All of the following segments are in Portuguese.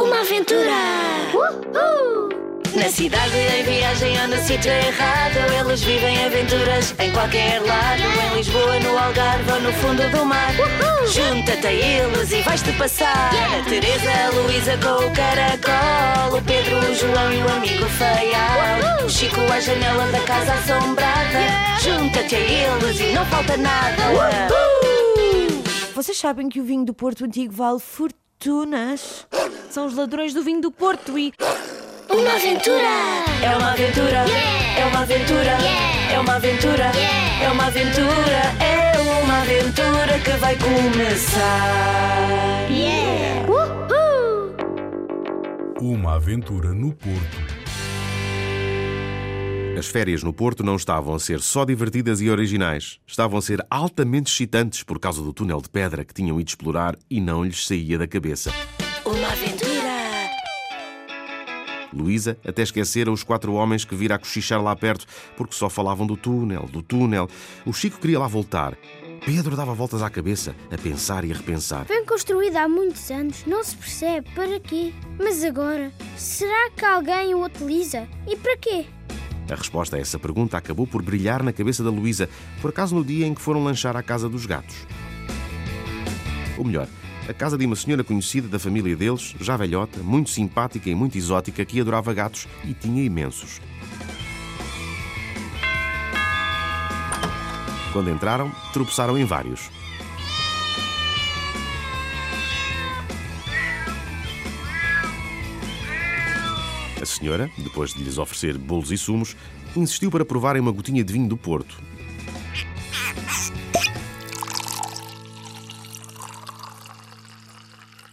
Uma aventura! Na cidade, em viagem ou no sítio errado Eles vivem aventuras em qualquer lado. Em Lisboa, no Algarve ou no fundo do mar. Junta-te a eles e vais-te passar. A Teresa, a Luísa com o caracol. O Pedro, o João e o amigo Feial O Chico à janela da casa assombrada. Junta-te a eles e não falta nada. Vocês sabem que o vinho do Porto Antigo vale fortunas? São os ladrões do vinho do Porto e. Uma aventura! É uma aventura! É uma aventura! É uma aventura! É uma aventura! É uma aventura que vai começar! Uma aventura no Porto. As férias no Porto não estavam a ser só divertidas e originais. Estavam a ser altamente excitantes por causa do túnel de pedra que tinham ido explorar e não lhes saía da cabeça. Uma! Luísa até esquecera os quatro homens que vira a cochichar lá perto, porque só falavam do túnel, do túnel. O Chico queria lá voltar. Pedro dava voltas à cabeça, a pensar e a repensar. Bem construída há muitos anos, não se percebe para quê. Mas agora, será que alguém o utiliza? E para quê? A resposta a essa pergunta acabou por brilhar na cabeça da Luísa, por acaso no dia em que foram lanchar à casa dos gatos. Ou melhor, a casa de uma senhora conhecida da família deles, já velhota, muito simpática e muito exótica, que adorava gatos e tinha imensos. Quando entraram, tropeçaram em vários. A senhora, depois de lhes oferecer bolos e sumos, insistiu para provarem uma gotinha de vinho do Porto.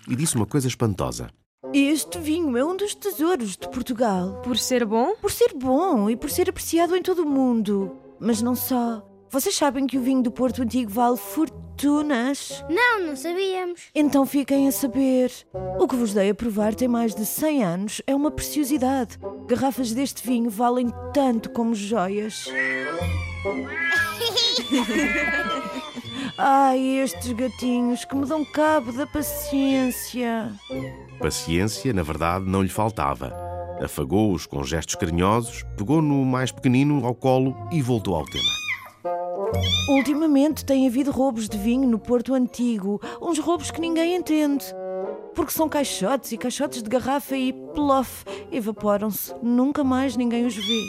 E disse uma coisa espantosa. Este vinho é um dos tesouros de Portugal. Por ser bom? Por ser bom e por ser apreciado em todo o mundo. Mas não só. Vocês sabem que o vinho do Porto Antigo vale fortunas? Não, não sabíamos. Então fiquem a saber. O que vos dei a provar tem mais de 100 anos. É uma preciosidade. Garrafas deste vinho valem tanto como joias. Ai, estes gatinhos que me dão cabo da paciência. Paciência, na verdade, não lhe faltava. Afagou-os com gestos carinhosos, pegou no mais pequenino ao colo e voltou ao tema. Ultimamente tem havido roubos de vinho no Porto Antigo. Uns roubos que ninguém entende. Porque são caixotes e caixotes de garrafa e plof, evaporam-se. Nunca mais ninguém os vê.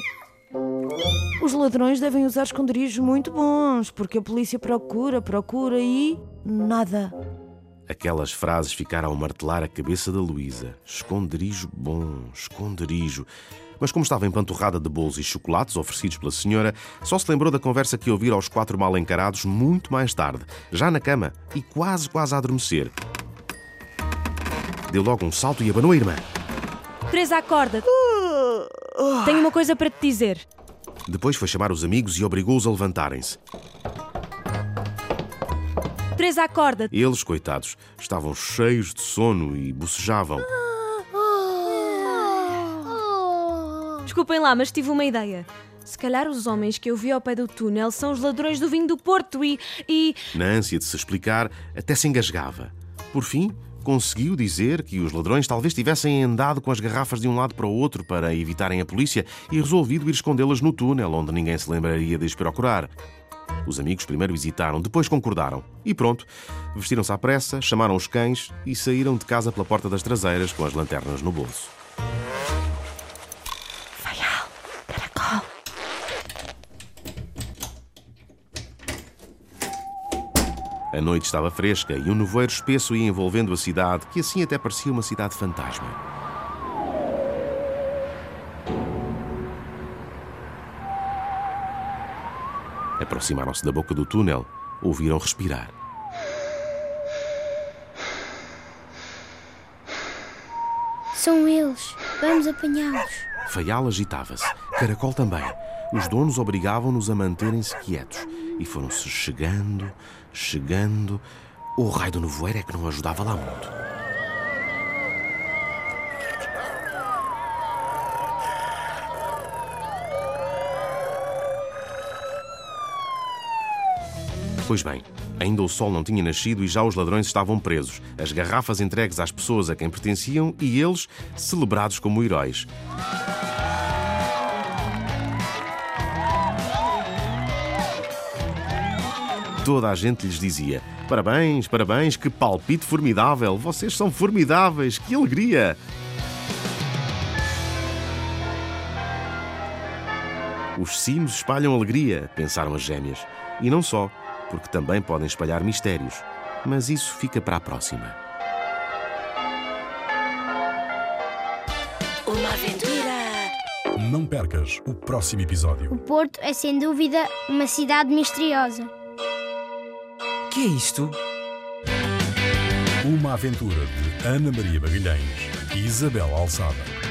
Os ladrões devem usar esconderijos muito bons, porque a polícia procura, procura e. nada. Aquelas frases ficaram a martelar a cabeça da Luísa. Esconderijo bom, esconderijo. Mas como estava empanturrada de bolos e chocolates oferecidos pela senhora, só se lembrou da conversa que ouvira aos quatro mal encarados muito mais tarde, já na cama e quase, quase a adormecer. Deu logo um salto e abanou a irmã. Teresa, acorda. Tenho uma coisa para te dizer. Depois foi chamar os amigos e obrigou-os a levantarem-se. Teresa, acorda. Eles, coitados, estavam cheios de sono e bocejavam. Desculpem lá, mas tive uma ideia. Se calhar os homens que eu vi ao pé do túnel são os ladrões do vinho do Porto e. e. Na ânsia de se explicar, até se engasgava. Por fim, conseguiu dizer que os ladrões talvez tivessem andado com as garrafas de um lado para o outro para evitarem a polícia e resolvido ir escondê-las no túnel, onde ninguém se lembraria de as procurar. Os amigos primeiro hesitaram, depois concordaram. E pronto, vestiram-se à pressa, chamaram os cães e saíram de casa pela porta das traseiras com as lanternas no bolso. A noite estava fresca e um nevoeiro espesso ia envolvendo a cidade, que assim até parecia uma cidade fantasma. Aproximaram-se da boca do túnel, ouviram respirar. São eles. Vamos apanhá-los. Faial agitava-se, Caracol também. Os donos obrigavam-nos a manterem-se quietos e foram-se chegando, chegando. O raio do nevoeiro é que não ajudava lá muito. Pois bem, Ainda o sol não tinha nascido e já os ladrões estavam presos, as garrafas entregues às pessoas a quem pertenciam e eles celebrados como heróis. Toda a gente lhes dizia: Parabéns, parabéns, que palpite formidável! Vocês são formidáveis, que alegria! Os sinos espalham alegria, pensaram as gêmeas. E não só, porque também podem espalhar mistérios. Mas isso fica para a próxima. Uma aventura! Não percas o próximo episódio. O Porto é sem dúvida uma cidade misteriosa. Que é isto? Uma aventura de Ana Maria Magalhães e Isabel Alçada.